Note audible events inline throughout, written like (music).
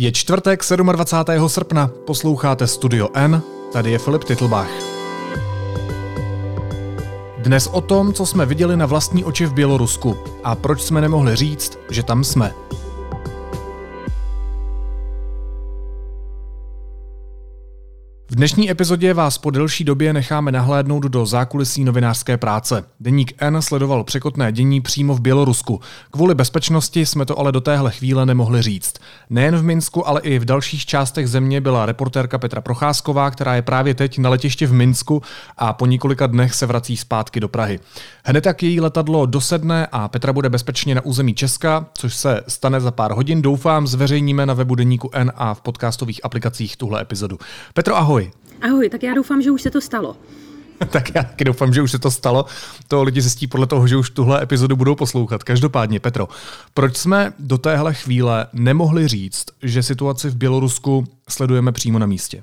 Je čtvrtek 27. srpna, posloucháte Studio N, tady je Filip Titlbach. Dnes o tom, co jsme viděli na vlastní oči v Bělorusku a proč jsme nemohli říct, že tam jsme. Dnešní epizodě vás po delší době necháme nahlédnout do zákulisí novinářské práce. Deník N sledoval překotné dění přímo v Bělorusku. Kvůli bezpečnosti jsme to ale do téhle chvíle nemohli říct. Nejen v Minsku, ale i v dalších částech země byla reportérka Petra Procházková, která je právě teď na letišti v Minsku a po několika dnech se vrací zpátky do Prahy. Hned tak její letadlo dosedne a Petra bude bezpečně na území Česka, což se stane za pár hodin. Doufám, zveřejníme na webu Deníku N a v podcastových aplikacích tuhle epizodu. Petro, ahoj. Ahoj. Tak já doufám, že už se to stalo. (laughs) tak já taky doufám, že už se to stalo. To lidi zjistí podle toho, že už tuhle epizodu budou poslouchat. Každopádně, Petro, proč jsme do téhle chvíle nemohli říct, že situaci v Bělorusku sledujeme přímo na místě?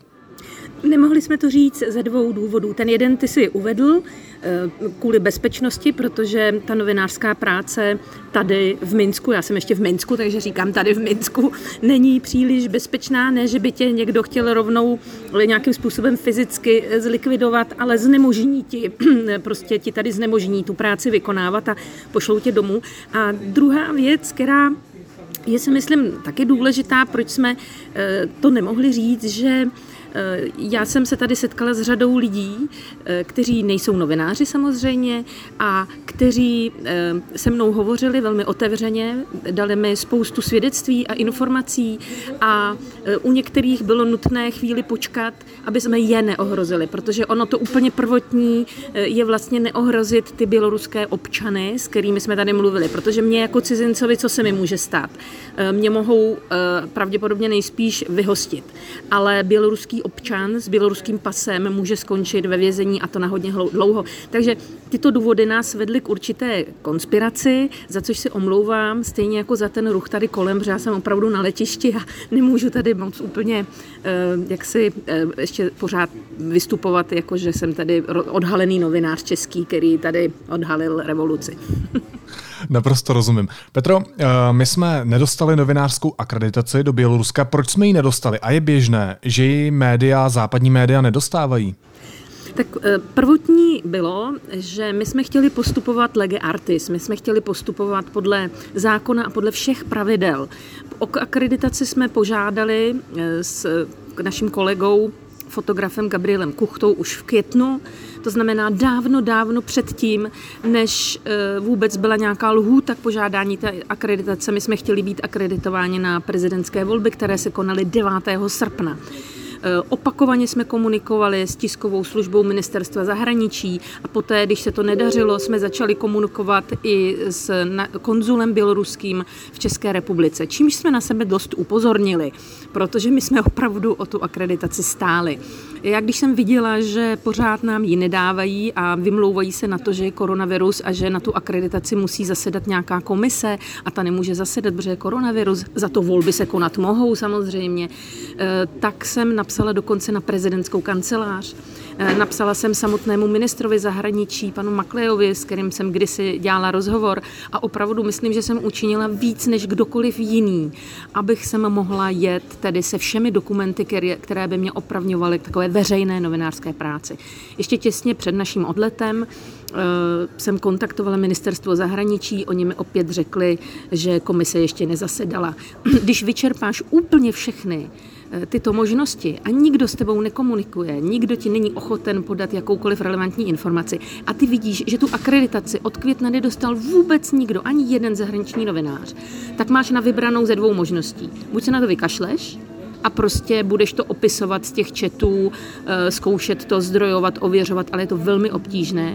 Nemohli jsme to říct ze dvou důvodů. Ten jeden ty si uvedl eh, kvůli bezpečnosti, protože ta novinářská práce tady v Minsku, já jsem ještě v Minsku, takže říkám tady v Minsku, není příliš bezpečná, ne, že by tě někdo chtěl rovnou nějakým způsobem fyzicky zlikvidovat, ale znemožní ti, (clears throat) prostě ti tady znemožní tu práci vykonávat a pošlou tě domů. A druhá věc, která je si myslím taky důležitá, proč jsme eh, to nemohli říct, že Eh, já jsem se tady setkala s řadou lidí, eh, kteří nejsou novináři samozřejmě a kteří eh, se mnou hovořili velmi otevřeně, dali mi spoustu svědectví a informací a u některých bylo nutné chvíli počkat, aby jsme je neohrozili, protože ono to úplně prvotní je vlastně neohrozit ty běloruské občany, s kterými jsme tady mluvili, protože mě jako cizincovi, co se mi může stát? Mě mohou pravděpodobně nejspíš vyhostit, ale běloruský občan s běloruským pasem může skončit ve vězení a to na hodně dlouho. Takže tyto důvody nás vedly k určité konspiraci, za což si omlouvám, stejně jako za ten ruch tady kolem, protože já jsem opravdu na letišti a (laughs) nemůžu tady moc úplně eh, jak si eh, ještě pořád vystupovat, jako že jsem tady odhalený novinář český, který tady odhalil revoluci. (laughs) Naprosto rozumím. Petro, eh, my jsme nedostali novinářskou akreditaci do Běloruska. Proč jsme ji nedostali? A je běžné, že ji média, západní média nedostávají? Tak eh, prvotní bylo, že my jsme chtěli postupovat lege artis, my jsme chtěli postupovat podle zákona a podle všech pravidel. O akreditaci jsme požádali eh, s naším kolegou, fotografem Gabrielem Kuchtou už v květnu to znamená dávno, dávno předtím, než eh, vůbec byla nějaká lhůta k požádání té akreditace. My jsme chtěli být akreditováni na prezidentské volby, které se konaly 9. srpna. Eh, opakovaně jsme komunikovali s tiskovou službou ministerstva zahraničí a poté, když se to nedařilo, jsme začali komunikovat i s konzulem běloruským v České republice, čímž jsme na sebe dost upozornili, protože my jsme opravdu o tu akreditaci stáli. Já když jsem viděla, že pořád nám ji nedávají a vymlouvají se na to, že je koronavirus a že na tu akreditaci musí zasedat nějaká komise a ta nemůže zasedat, protože je koronavirus, za to volby se konat mohou samozřejmě, eh, tak jsem napsala dokonce na prezidentskou kancelář napsala jsem samotnému ministrovi zahraničí, panu Maklejovi, s kterým jsem kdysi dělala rozhovor a opravdu myslím, že jsem učinila víc než kdokoliv jiný, abych jsem mohla jet tedy se všemi dokumenty, které by mě opravňovaly k takové veřejné novinářské práci. Ještě těsně před naším odletem eh, jsem kontaktovala ministerstvo zahraničí, oni mi opět řekli, že komise ještě nezasedala. (clears throat) Když vyčerpáš úplně všechny Eh, tyto možnosti a nikdo s tebou nekomunikuje, nikdo ti není ochoten podat jakoukoliv relevantní informaci a ty vidíš, že tu akreditaci od května nedostal vůbec nikdo, ani jeden zahraniční novinář, tak máš na vybranou ze dvou možností. Buď se na to vykašleš, a prostě budeš to opisovat z těch četů, eh, zkoušet to, zdrojovat, ověřovat, ale je to velmi obtížné.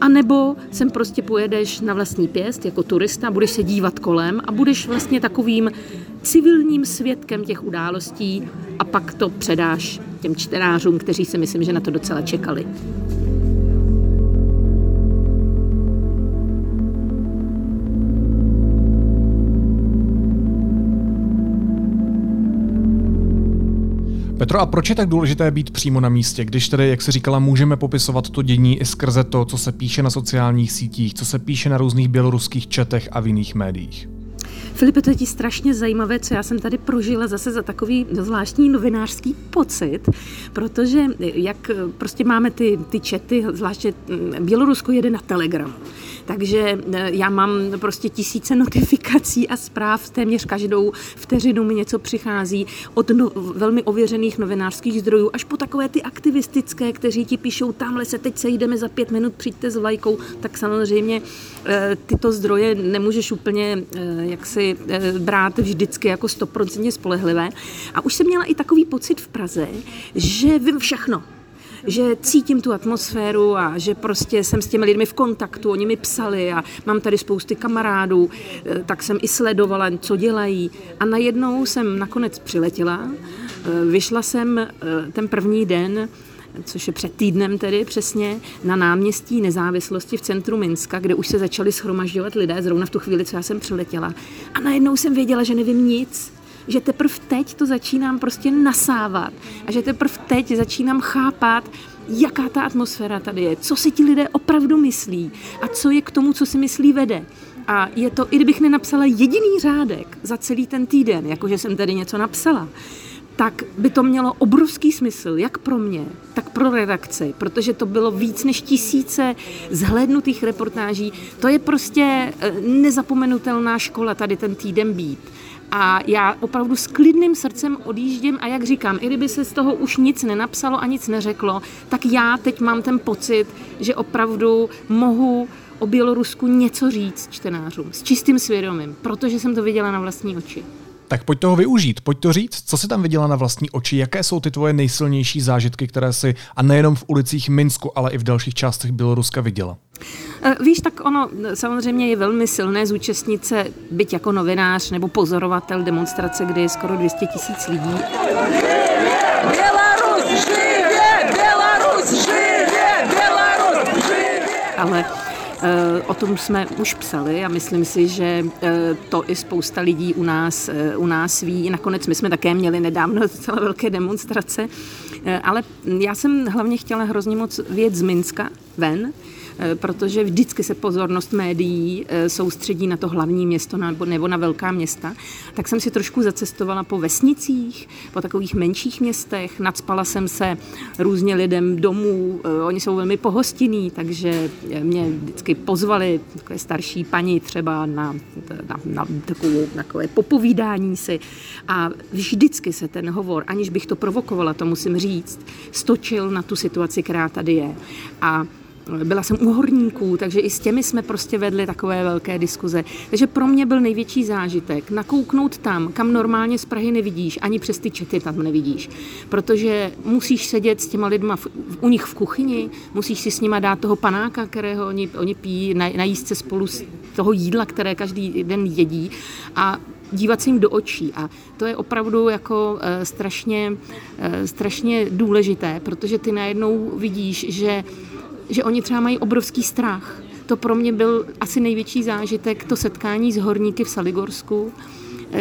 A nebo sem prostě pojedeš na vlastní pěst jako turista, budeš se dívat kolem a budeš vlastně takovým civilním svědkem těch událostí a pak to předáš těm čtenářům, kteří si myslím, že na to docela čekali. Petro, a proč je tak důležité být přímo na místě, když tedy, jak se říkala, můžeme popisovat to dění i skrze to, co se píše na sociálních sítích, co se píše na různých běloruských četech a v jiných médiích? Filipe, to je ti strašně zajímavé, co já jsem tady prožila zase za takový zvláštní novinářský pocit, protože jak prostě máme ty, ty čety, zvláště mm, Bělorusko jede na Telegram. Takže e, já mám prostě tisíce notifikací a zpráv, téměř každou. Vteřinu mi něco přichází od no, velmi ověřených novinářských zdrojů až po takové ty aktivistické, kteří ti píšou, tamhle se teď sejdeme za pět minut, přijďte s vlajkou, tak samozřejmě e, tyto zdroje nemůžeš úplně e, jaksi brát vždycky jako stoprocentně spolehlivé. A už jsem měla i takový pocit v Praze, že vím všechno že cítím tu atmosféru a že prostě jsem s těmi lidmi v kontaktu, oni mi psali a mám tady spousty kamarádů, eh, tak jsem i sledovala, co dělají. A najednou jsem nakonec přiletěla, eh, vyšla jsem eh, ten první den což je před týdnem tedy přesně, na náměstí nezávislosti v centru Minska, kde už se začali schromažďovat lidé, zrovna v tu chvíli, co já jsem přiletěla. A najednou jsem věděla, že nevím nic že teprve teď to začínám prostě nasávat a že teprve teď začínám chápat, jaká ta atmosféra tady je, co si ti lidé opravdu myslí a co je k tomu, co si myslí, vede. A je to, i kdybych nenapsala jediný řádek za celý ten týden, jakože jsem tady něco napsala, tak by to mělo obrovský smysl, jak pro mě, tak pro redakci, protože to bylo víc než tisíce zhlédnutých reportáží. To je prostě eh, nezapomenutelná škola tady ten týden být. A já opravdu s klidným srdcem odjíždím a jak říkám, i kdyby se z toho už nic nenapsalo a nic neřeklo, tak já teď mám ten pocit, že opravdu mohu o Bělorusku něco říct čtenářům s čistým svědomím, protože jsem to viděla na vlastní oči. Tak pojď toho využít, pojď to říct, co jsi tam viděla na vlastní oči, jaké jsou ty tvoje nejsilnější zážitky, které si a nejenom v ulicích Minsku, ale i v dalších částech Běloruska viděla. E, víš, tak ono samozřejmě je velmi silné zúčastnit se, byť jako novinář nebo pozorovatel demonstrace, kdy je skoro 200 tisíc lidí. Belarus živě! Belarus živě! Belarus živě! Ale Eh, o tom jsme už psali a myslím si, že eh, to i spousta lidí u nás, eh, u nás ví. Nakonec my jsme také měli nedávno (laughs) celé velké demonstrace, ale já jsem hlavně chtěla hrozně moc věc z Minska ven, Eh, protože vždycky se pozornost médií eh, soustředí na to hlavní město nebo, nebo na velká města, tak jsem si trošku zacestovala po vesnicích, po takových menších městech, nadspala jsem se různě lidem domů, eh, oni jsou velmi pohostinní, takže mě vždycky pozvali takové starší paní třeba na, na, na takovou, takové popovídání si. A vždycky se ten hovor, aniž bych to provokovala, to musím říct, stočil na tu situaci, která tady je. A byla jsem u horníků, takže i s těmi jsme prostě vedli takové velké diskuze. Takže pro mě byl největší zážitek nakouknout tam, kam normálně z Prahy nevidíš, ani přes ty čety tam nevidíš. Protože musíš sedět s těma lidma v, u nich v kuchyni, musíš si s nima dát toho panáka, kterého oni, oni pijí, na, najíst se spolu z toho jídla, které každý den jedí a dívat se jim do očí. A to je opravdu jako e, strašně, e, strašně důležité, protože ty najednou vidíš, že že oni třeba mají obrovský strach. To pro mě byl asi největší zážitek, to setkání s horníky v Saligorsku,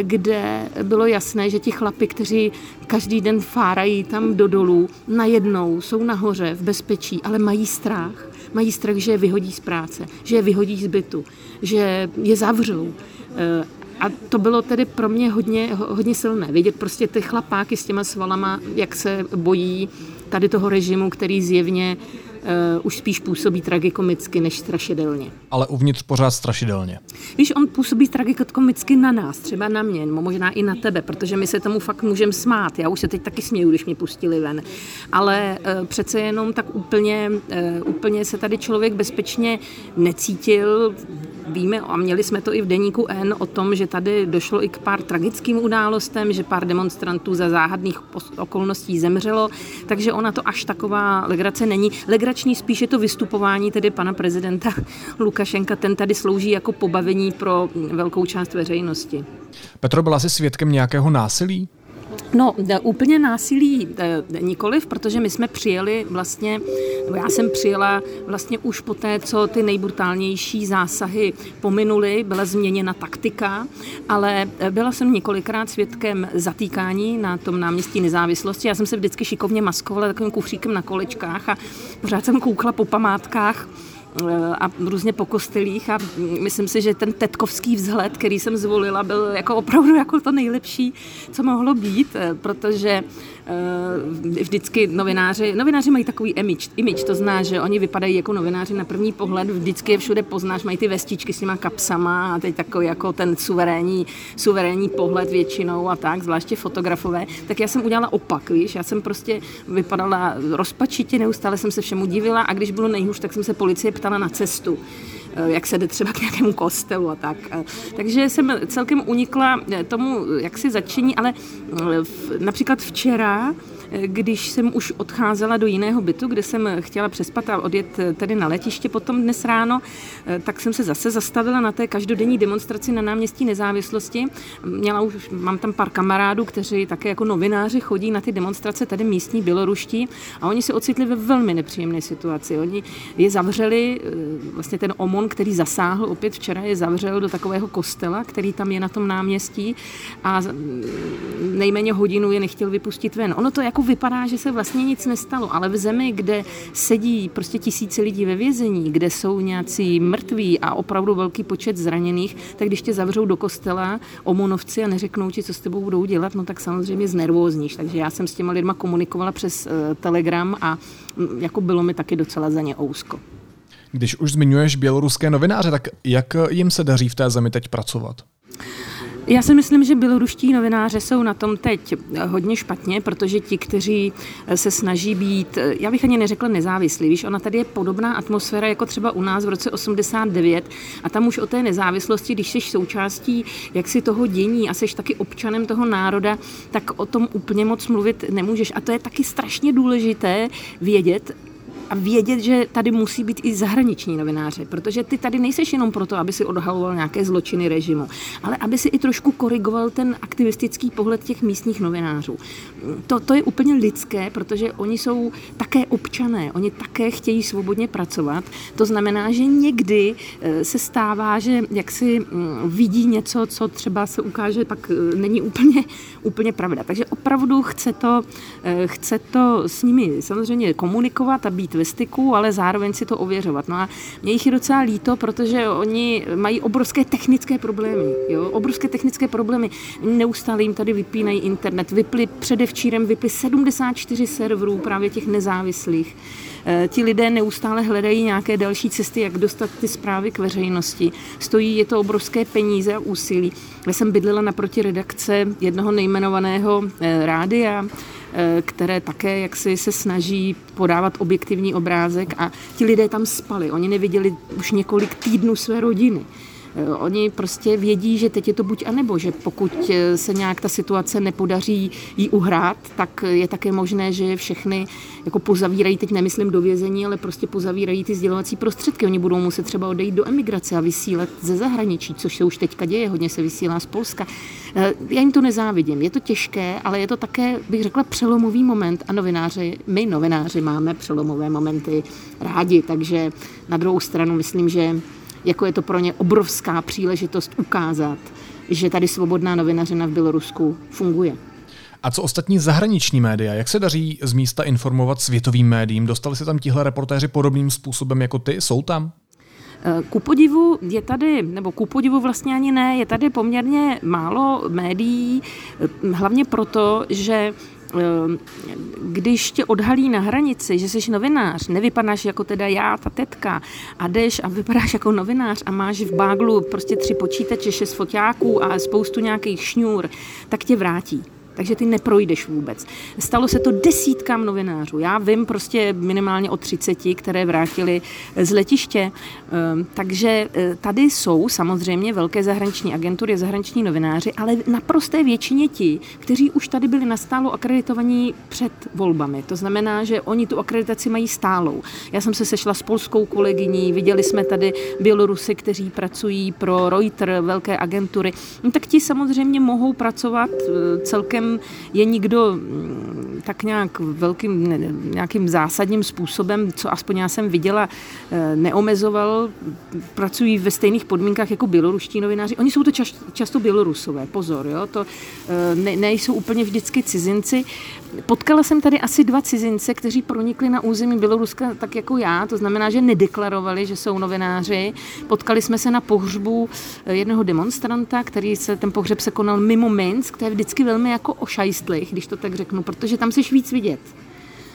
kde bylo jasné, že ti chlapi, kteří každý den fárají tam do dolů, najednou jsou nahoře v bezpečí, ale mají strach. Mají strach, že je vyhodí z práce, že je vyhodí z bytu, že je zavřou. Eh, a to bylo tedy pro mě hodně, hodně silné. Vidět prostě ty chlapáky s těma svalama, jak se bojí tady toho režimu, který zjevně uh, už spíš působí tragikomicky než strašidelně. Ale uvnitř pořád strašidelně. Víš, on působí tragikomicky na nás, třeba na mě, nebo možná i na tebe, protože my se tomu fakt můžeme smát. Já už se teď taky směju, když mě pustili ven. Ale uh, přece jenom tak úplně, uh, úplně se tady člověk bezpečně necítil. Víme, a měli jsme to i v deníku N o tom, že tady došlo i k pár tragickým událostem, že pár demonstrantů za záhadných okolností zemřelo, takže ona to až taková legrace není. Legrační spíš je to vystupování tedy pana prezidenta (laughs) Lukašenka, ten tady slouží jako pobavení pro velkou část veřejnosti. Petro, byla jsi svědkem nějakého násilí? No, úplně násilí e, nikoliv, protože my jsme přijeli vlastně, já jsem přijela vlastně už po té, co ty nejbrutálnější zásahy pominuly, byla změněna taktika, ale e, byla jsem několikrát svědkem zatýkání na tom náměstí nezávislosti. Já jsem se vždycky šikovně maskovala takovým kufříkem na kolečkách a pořád jsem koukla po památkách a různě po kostelích a myslím si, že ten tetkovský vzhled, který jsem zvolila, byl jako opravdu jako to nejlepší, co mohlo být, protože Eh, vždycky novináři, novináři mají takový image, image, to zná, že oni vypadají jako novináři na první pohled, vždycky je všude poznáš, mají ty vestičky s těma kapsama a teď takový jako ten suverénní, suverénní pohled většinou a tak, zvláště fotografové, tak já jsem udělala opak, víš, já jsem prostě vypadala rozpačitě, neustále jsem se všemu divila a když bylo nejhůř, tak jsem se policie ptala na cestu. Eh, jak se jde třeba k nějakému kostelu a tak. Eh, takže jsem celkem unikla eh, tomu jaksi začení, ale například včera když jsem už odcházela do jiného bytu, kde jsem chtěla přespat a odjet tady na letiště potom dnes ráno, tak jsem se zase zastavila na té každodenní demonstraci na náměstí nezávislosti. Měla už, mám tam pár kamarádů, kteří také jako novináři chodí na ty demonstrace tady místní běloruští a oni se ocitli ve velmi nepříjemné situaci. Oni je zavřeli, vlastně ten OMON, který zasáhl opět včera, je zavřel do takového kostela, který tam je na tom náměstí a nejméně hodinu je nechtěl vypustit ven. Ono to jako jako vypadá, že se vlastně nic nestalo, ale v zemi, kde sedí prostě tisíce lidí ve vězení, kde jsou nějací mrtví a opravdu velký počet zraněných, tak když tě zavřou do kostela omonovci a neřeknou ti, co s tebou budou dělat, no tak samozřejmě znervózníš. Takže já jsem s těma lidma komunikovala přes uh, Telegram a um, jako bylo mi taky docela za ně ousko. Když už zmiňuješ běloruské novináře, tak jak jim se daří v té zemi teď pracovat? Já si myslím, že běloruští novináři jsou na tom teď hodně špatně, protože ti, kteří se snaží být, já bych ani neřekla nezávislí, víš, ona tady je podobná atmosféra jako třeba u nás v roce 89 a tam už o té nezávislosti, když jsi součástí jaksi toho dění a jsi taky občanem toho národa, tak o tom úplně moc mluvit nemůžeš. A to je taky strašně důležité vědět, a vědět, že tady musí být i zahraniční novináři, protože ty tady nejseš jenom proto, aby si odhaloval nějaké zločiny režimu, ale aby si i trošku korigoval ten aktivistický pohled těch místních novinářů. To, to je úplně lidské, protože oni jsou také občané, oni také chtějí svobodně pracovat. To znamená, že někdy eh, se stává, že jak si mm, vidí něco, co třeba se ukáže, pak eh, není úplně, (laughs) úplně pravda. Takže opravdu chce to, eh, chce to s nimi samozřejmě komunikovat a být ve ale zároveň si to ověřovat. No a mě jich je docela líto, protože oni mají obrovské technické problémy. Jo? Obrovské technické problémy. Neustále jim tady vypínají internet. Vyply předevčírem vyply 74 serverů právě těch nezávislých. E, ti lidé neustále hledají nějaké další cesty, jak dostat ty zprávy k veřejnosti. Stojí je to obrovské peníze a úsilí. Já jsem bydlela naproti redakce jednoho nejmenovaného e, rádia, Eh, které také jaksi se snaží podávat objektivní obrázek a ti lidé tam spali. Oni neviděli už několik týdnů své rodiny. Eh, oni prostě vědí, že teď je to buď a nebo, že pokud eh, se nějak ta situace nepodaří jí uhrát, tak je také možné, že všechny jako pozavírají, teď nemyslím do vězení, ale prostě pozavírají ty sdělovací prostředky. Oni budou muset třeba odejít do emigrace a vysílat ze zahraničí, což se už teďka děje, hodně se vysílá z Polska. Eh, já jim to nezávidím, je to těžké, ale je to také, bych řekla, přelomový moment a novináři, my novináři máme přelomové momenty rádi, takže na druhou stranu myslím, že jako je to pro ně obrovská příležitost ukázat, že tady svobodná novinařina v Bělorusku funguje. A co ostatní zahraniční média? Jak se daří z místa informovat světovým médiím? Dostali se tam tihle reportéři podobným způsobem jako ty? Jsou tam? Eh, ku podivu je tady, nebo ku podivu vlastně ani ne, je tady poměrně málo médií, eh, hlavně proto, že když tě odhalí na hranici, že jsi novinář, nevypadáš jako teda já, ta tetka, a jdeš a vypadáš jako novinář a máš v báglu prostě tři počítače, šest foťáků a spoustu nějakých šňůr, tak tě vrátí takže ty neprojdeš vůbec. Stalo se to desítkám novinářů. Já vím prostě minimálně o 30, které vrátili z letiště. Ehm, takže e, tady jsou samozřejmě velké zahraniční agentury, zahraniční novináři, ale naprosté většině ti, kteří už tady byli nastálo akreditovaní před volbami. To znamená, že oni tu akreditaci mají stálou. Já jsem se sešla s polskou kolegyní, viděli jsme tady Bělorusy, kteří pracují pro Reuters, velké agentury. No, tak ti samozřejmě mohou pracovat e, je nikdo mm, tak nějak velkým, nějakým zásadním způsobem, co aspoň já jsem viděla, eh, neomezoval, pracují ve stejných podmínkách jako běloruští novináři. Oni jsou to často, bělorusové, pozor, jo? to eh, ne, nejsou úplně vždycky cizinci. Potkala jsem tady asi dva cizince, kteří pronikli na území Běloruska tak jako já, to znamená, že nedeklarovali, že jsou novináři. Potkali jsme se na pohřbu eh, jednoho demonstranta, který se, ten pohřeb se konal mimo Minsk, to je vždycky velmi jako ošajstlých, když to tak řeknu, protože tam jsi víc vidět.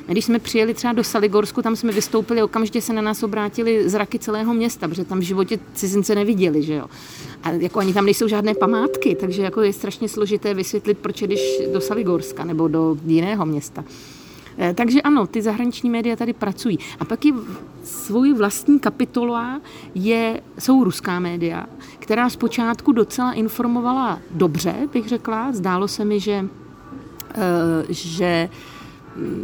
Když jsme přijeli třeba do Saligorsku, tam jsme vystoupili, okamžitě se na nás obrátili zraky celého města, protože tam v životě cizince neviděli, že jo. A jako ani tam nejsou žádné památky, takže jako je strašně složité vysvětlit, proč jdeš do Saligorska nebo do jiného města. Eh, takže ano, ty zahraniční média tady pracují. A pak je svůj vlastní kapitola je, jsou ruská média, která zpočátku docela informovala dobře, bych řekla. Zdálo se mi, že, eh, že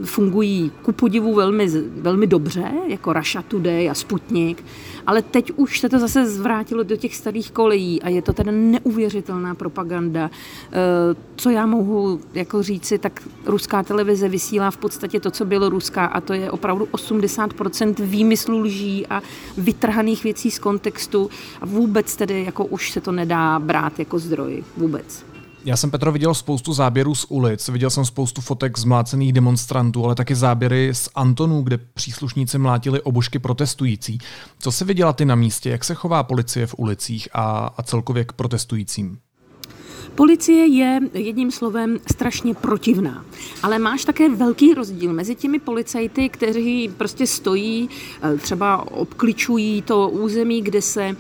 fungují ku podivu velmi, velmi dobře, jako Russia Today a Sputnik, ale teď už se to zase zvrátilo do těch starých kolejí a je to teda neuvěřitelná propaganda. Eh, co já mohu jako říci, tak ruská televize vysílá v podstatě to, co bylo ruská a to je opravdu 80% výmyslu lží a vytrhaných věcí z kontextu a vůbec tedy jako už se to nedá brát jako zdroj. Vůbec. Já jsem Petro viděl spoustu záběrů z ulic, viděl jsem spoustu fotek z mlácených demonstrantů, ale taky záběry z Antonů, kde příslušníci mlátili obušky protestující. Co se viděla ty na místě, jak se chová policie v ulicích a, a celkově k protestujícím? Policie je jedním slovem strašně protivná, ale máš také velký rozdíl mezi těmi policajty, kteří prostě stojí, eh, třeba obkličují to území, kde se,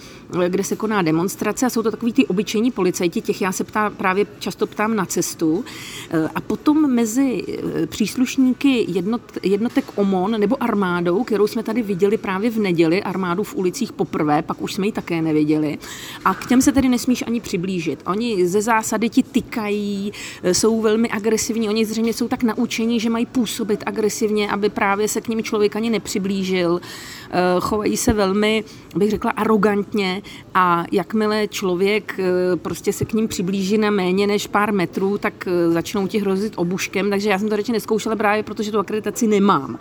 kde se koná demonstrace a jsou to takový ty obyčejní policajti, těch já se ptá, právě často ptám na cestu eh, a potom mezi příslušníky jednot, jednotek OMON nebo armádou, kterou jsme tady viděli právě v neděli, armádu v ulicích poprvé, pak už jsme ji také neviděli a k těm se tedy nesmíš ani přiblížit. Oni ze zásady ti tykají, e, jsou velmi agresivní, oni zřejmě jsou tak naučení, že mají působit agresivně, aby právě se k ním člověk ani nepřiblížil. E, chovají se velmi, bych řekla, arrogantně a jakmile člověk e, prostě se k ním přiblíží na méně než pár metrů, tak začnou ti hrozit obuškem, takže já jsem to radši neskoušela právě, protože tu akreditaci nemám.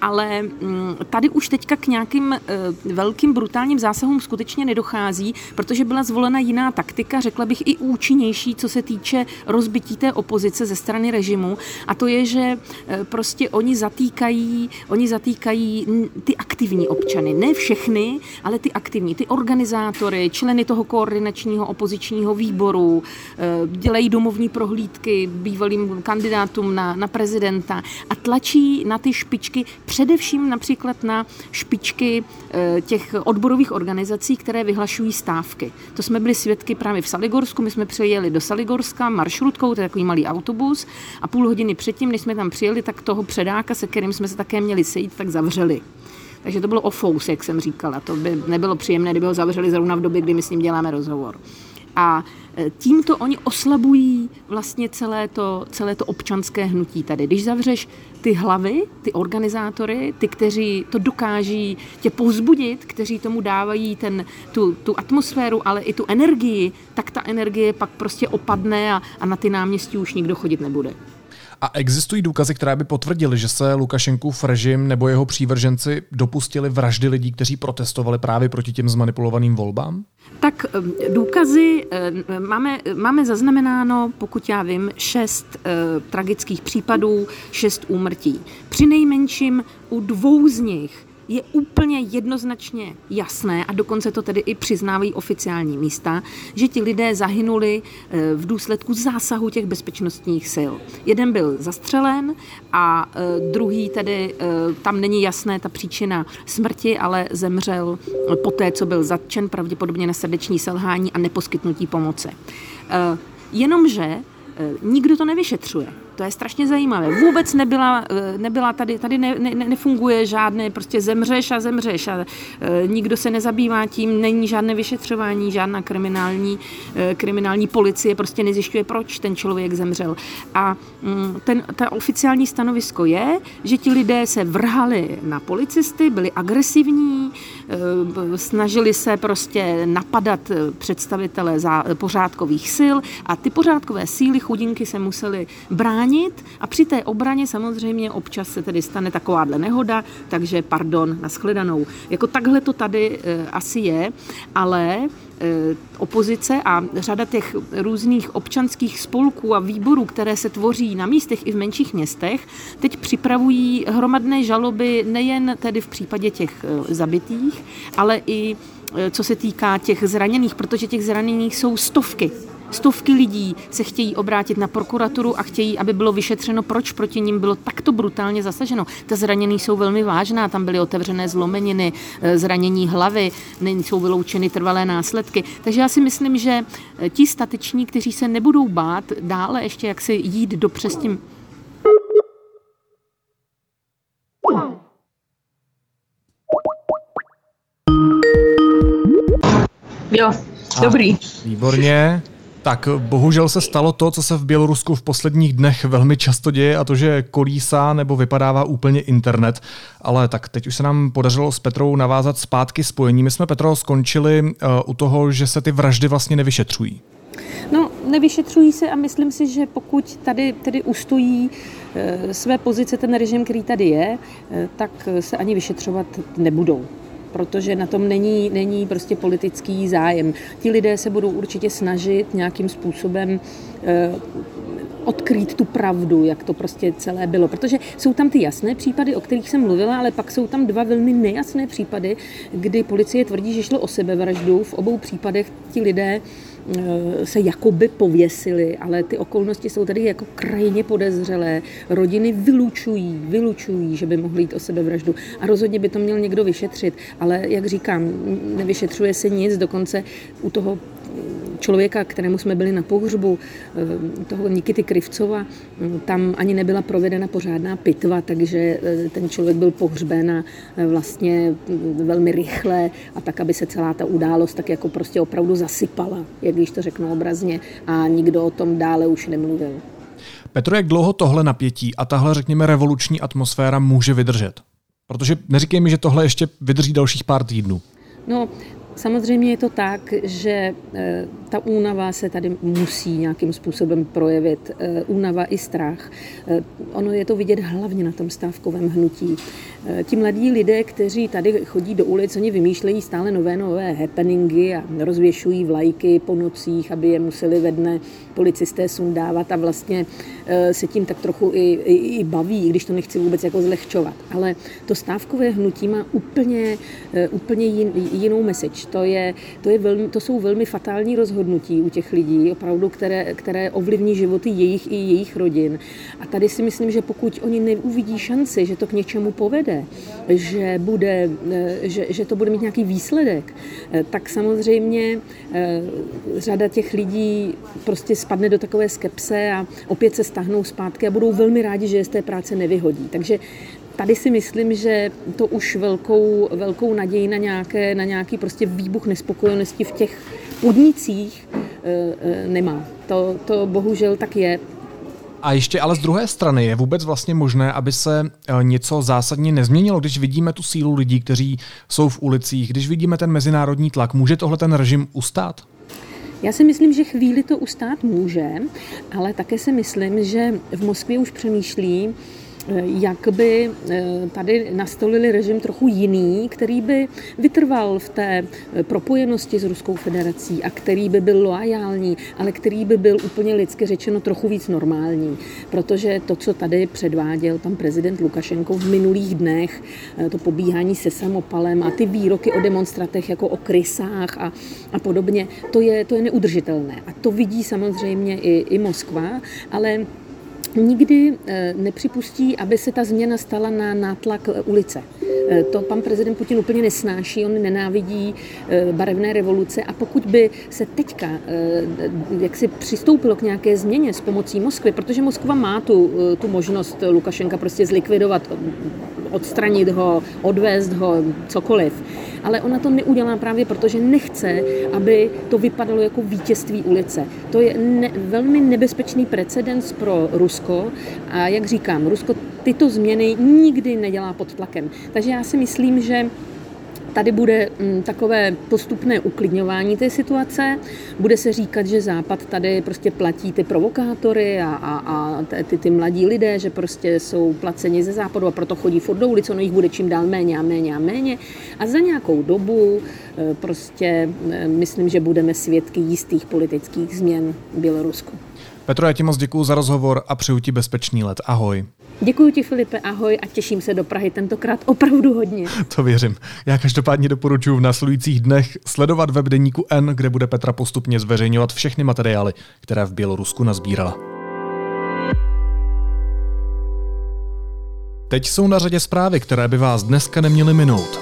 Ale mm, tady už teďka k nějakým velkým brutálním zásahům skutečně nedochází, protože byla zvolena jiná taktika, řekla bych i účinnější co se týče rozbití té opozice ze strany režimu a to je, že prostě oni zatýkají, oni zatýkají ty aktivní občany, ne všechny, ale ty aktivní, ty organizátory, členy toho koordinačního opozičního výboru, e, dělají domovní prohlídky bývalým kandidátům na, na prezidenta a tlačí na ty špičky, především například na špičky e, těch odborových organizací, které vyhlašují stávky. To jsme byli svědky právě v Saligorsku, my jsme přijeli do Saligorska maršrutkou, to je takový malý autobus a půl hodiny předtím, než jsme tam přijeli, tak toho předáka, se kterým jsme se také měli sejít, tak zavřeli. Takže to bylo ofous, jak jsem říkala. To by nebylo příjemné, kdyby ho zavřeli zrovna v době, kdy my s ním děláme rozhovor. A e, tímto oni oslabují vlastně celé to, celé to občanské hnutí tady. Když zavřeš ty hlavy, ty organizátory, ty, kteří to dokáží tě povzbudit, kteří tomu dávají ten, tu, tu atmosféru, ale i tu energii, tak ta energie pak prostě opadne a, a na ty náměstí už nikdo chodit nebude. A existují důkazy, které by potvrdily, že se Lukašenkův režim nebo jeho přívrženci dopustili vraždy lidí, kteří protestovali právě proti těm zmanipulovaným volbám? Tak důkazy máme, máme zaznamenáno, pokud já vím, šest eh, tragických případů, šest úmrtí. Při nejmenším u dvou z nich je úplně jednoznačně jasné, a dokonce to tedy i přiznávají oficiální místa, že ti lidé zahynuli eh, v důsledku zásahu těch bezpečnostních sil. Jeden byl zastřelen a eh, druhý tedy, eh, tam není jasné ta příčina smrti, ale zemřel poté, co byl zatčen, pravděpodobně na srdeční selhání a neposkytnutí pomoci. Jenomže nikdo to nevyšetřuje. To je strašně zajímavé. Vůbec nebyla, eh, nebyla tady, tady ne, ne, nefunguje žádné, prostě zemřeš a zemřeš a e, nikdo se nezabývá tím, není žádné vyšetřování, žádná kriminální, e, kriminální policie prostě nezjišťuje, proč ten člověk zemřel. A mm, ten, ta oficiální stanovisko je, že ti lidé se vrhali na policisty, byli agresivní, snažili se prostě napadat představitele za, pořádkových sil a ty pořádkové síly chudinky se museli bránit bránit a při té obraně samozřejmě občas se tedy stane takováhle nehoda, takže pardon, nashledanou. Jako takhle to tady e, asi je, ale e, opozice a řada těch různých občanských spolků a výborů, které se tvoří na místech i v menších městech, teď připravují hromadné žaloby nejen tedy v případě těch e, zabitých, ale i co se týká těch zraněných, protože těch zraněných jsou stovky. Stovky lidí se chtějí obrátit na prokuraturu a chtějí, aby bylo vyšetřeno, proč proti ním bylo takto brutálně zasaženo. Ta zranění jsou velmi vážná, tam byly otevřené zlomeniny, eh, zranění hlavy, nejsou vyloučeny trvalé následky. Takže já si myslím, že eh, ti stateční, kteří se nebudou bát dále ještě jak si jít do přes tím Jo, dobrý. A, výborně. Tak bohužel se stalo to, co se v Bělorusku v posledních dnech velmi často děje, a to, že kolísá nebo vypadává úplně internet. Ale tak teď už se nám podařilo s Petrou navázat zpátky spojení. My jsme, Petro, skončili uh, u toho, že se ty vraždy vlastně nevyšetřují. No, nevyšetřují se a myslím si, že pokud tady tedy ustojí e, své pozice ten režim, který tady je, e, tak se ani vyšetřovat nebudou protože na tom není, není prostě politický zájem. Ti lidé se budou určitě snažit nějakým způsobem eh, odkrýt tu pravdu, jak to prostě celé bylo. Protože jsou tam ty jasné případy, o kterých jsem mluvila, ale pak jsou tam dva velmi nejasné případy, kdy policie tvrdí, že šlo o sebevraždu. V obou případech ti lidé se jakoby pověsili, ale ty okolnosti jsou tady jako krajně podezřelé. Rodiny vylučují, vylučují, že by mohli jít o sebevraždu. A rozhodně by to měl někdo vyšetřit. Ale jak říkám, nevyšetřuje se nic, dokonce u toho člověka, kterému jsme byli na pohřbu, eh, toho Nikity Krivcova, mm, tam ani nebyla provedena pořádná pitva, takže eh, ten člověk byl pohřben a eh, vlastně mm, velmi rychle a tak, aby se celá ta událost tak jako prostě opravdu zasypala, jak když to řeknu obrazně, a nikdo o tom dále už nemluvil. Petro, jak dlouho tohle napětí a tahle, řekněme, revoluční atmosféra může vydržet? Protože neříkej mi, že tohle ještě vydrží dalších pár týdnů. No, Samozřejmě je to tak, že eh, ta únava se tady musí nějakým způsobem projevit. Eh, únava i strach. Eh, ono je to vidět hlavně na tom stávkovém hnutí. Ti mladí lidé, kteří tady chodí do ulic, oni vymýšlejí stále nové nové happeningy a rozvěšují vlajky po nocích, aby je museli ve dne policisté sundávat a vlastně se tím tak trochu i, i, i baví, i když to nechci vůbec jako zlehčovat. Ale to stávkové hnutí má úplně, úplně jin, jinou message to, je, to, je velmi, to jsou velmi fatální rozhodnutí u těch lidí, opravdu, které, které ovlivní životy jejich i jejich rodin. A tady si myslím, že pokud oni neuvidí šanci, že to k něčemu povede, že, bude, eh, že, že to bude mít nějaký výsledek, eh, tak samozřejmě eh, řada těch lidí prostě spadne do takové skepse a opět se stáhnou zpátky a budou velmi rádi, že je z té práce nevyhodí. Takže tady si myslím, že to už velkou, velkou naději na, nějaké, na nějaký prostě výbuch nespokojenosti v těch podnicích nemá. To, to bohužel tak je. A ještě ale z druhé strany je vůbec vlastně možné, aby se eh, něco zásadně nezměnilo, když vidíme tu sílu lidí, kteří jsou v ulicích, když vidíme ten mezinárodní tlak. Může tohle ten režim ustát? Já si myslím, že chvíli to ustát může, ale také si myslím, že v Moskvě už přemýšlí, jak by eh, tady nastolili režim trochu jiný, který by vytrval v té eh, propojenosti s Ruskou federací a který by byl loajální, ale který by byl úplně lidsky řečeno trochu víc normální. Protože to, co tady předváděl pan prezident Lukašenko v minulých dnech, eh, to pobíhání se samopalem a ty výroky o demonstratech jako o krysách a, a podobně, to je, to je neudržitelné. A to vidí samozřejmě i, i Moskva, ale nikdy eh, nepřipustí, aby se ta změna stala na nátlak eh, ulice. Eh, to pan prezident Putin úplně nesnáší, on nenávidí barevné revoluce a pokud by se teďka jak si přistoupilo k nějaké změně s pomocí Moskvy, protože Moskva má tu, tu možnost Lukašenka prostě zlikvidovat, odstranit ho, odvést ho, cokoliv, ale ona to neudělá právě proto, že nechce, aby to vypadalo jako vítězství ulice. To je ne, velmi nebezpečný precedens pro Rusko a jak říkám, Rusko tyto změny nikdy nedělá pod tlakem. Takže já si myslím, že tady bude mm, takové postupné uklidňování té situace. Bude se říkat, že Západ tady prostě platí ty provokátory a, a, a ty, ty mladí lidé, že prostě jsou placeni ze Západu a proto chodí furt do ulic, ono jich bude čím dál méně a méně a méně. A za nějakou dobu e, prostě e, myslím, že budeme svědky jistých politických změn v Bělorusku. Petro, já ti moc děkuji za rozhovor a přeju ti bezpečný let. Ahoj. Děkuji ti, Filipe, ahoj a těším se do Prahy tentokrát opravdu hodně. (laughs) To věřím. Já každopádně doporučuji v následujících dnech sledovat web deníku N, kde bude Petra postupně zveřejňovat všechny materiály, které v Bělorusku nazbírala. Teď jsou na řadě zprávy, které by vás dneska neměly minout.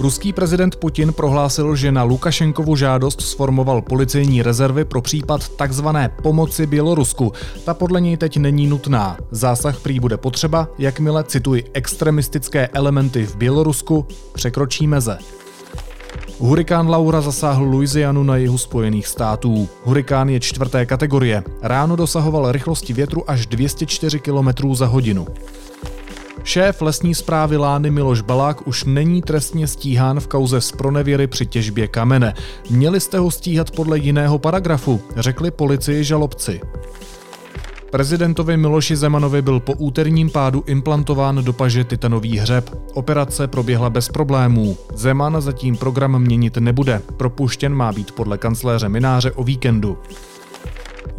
Ruský prezident Putin prohlásil, že na Lukašenkovu žádost sformoval policejní rezervy pro případ takzvané pomoci Bělorusku. Ta podle něj teď není nutná. Zásah prý bude potřeba, jakmile, cituji, extremistické elementy v Bělorusku překročí meze. Hurikán Laura zasáhl Louisianu na jihu Spojených států. Hurikán je čtvrté kategorie. Ráno dosahoval rychlosti větru až 204 km za hodinu. Šéf lesní zprávy Lány Miloš Balák už není trestně stíhán v kauze z pronevěry při těžbě kamene. Měli jste ho stíhat podle jiného paragrafu, řekli policii žalobci. Prezidentovi Miloši Zemanovi byl po úterním pádu implantován do paže titanový hřeb. Operace proběhla bez problémů. Zeman zatím program měnit nebude. Propuštěn má být podle kancléře Mináře o víkendu.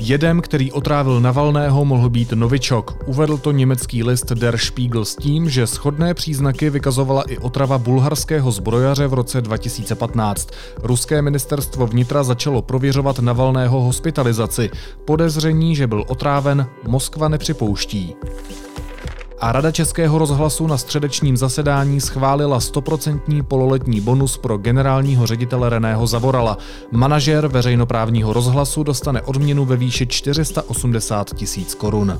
Jedem, který otrávil Navalného, mohl být novičok. Uvedl to německý list Der Spiegel s tím, že shodné příznaky vykazovala i otrava bulharského zbrojaře v roce 2015. Ruské ministerstvo vnitra začalo prověřovat Navalného hospitalizaci. Podezření, že byl otráven, Moskva nepřipouští a Rada Českého rozhlasu na středečním zasedání schválila 100% pololetní bonus pro generálního ředitele Reného Zavorala. Manažer veřejnoprávního rozhlasu dostane odměnu ve výši 480 tisíc korun.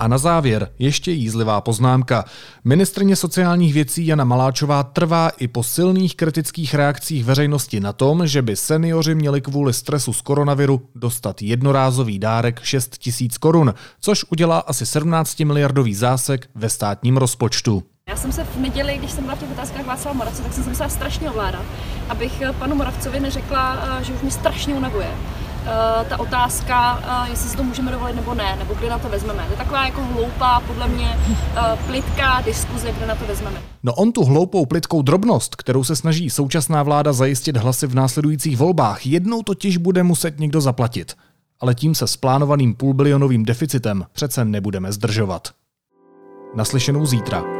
A na závěr ještě jízlivá poznámka. Ministrně sociálních věcí Jana Maláčová trvá i po silných kritických reakcích veřejnosti na tom, že by seniori měli kvůli stresu z koronaviru dostat jednorázový dárek 6 tisíc korun, což udělá asi 17 miliardový zásek ve státním rozpočtu. Já jsem se v neděli, když jsem byla v těch otázkách Václava Moravce, tak jsem se musela strašně ovládat, abych panu Moravcovi neřekla, eh, že už mě strašně unavuje ta otázka, uh, jestli si to můžeme dovolit nebo ne, nebo kdy na to vezmeme. To je taková jako hloupá, podle mě uh, plitká diskuze, kde na to vezmeme. No on tu hloupou plitkou drobnost, kterou se snaží současná vláda zajistit hlasy v následujících volbách, jednou totiž bude muset někdo zaplatit. Ale tím se s plánovaným půlbilionovým deficitem přece nebudeme zdržovat. Naslyšenou zítra.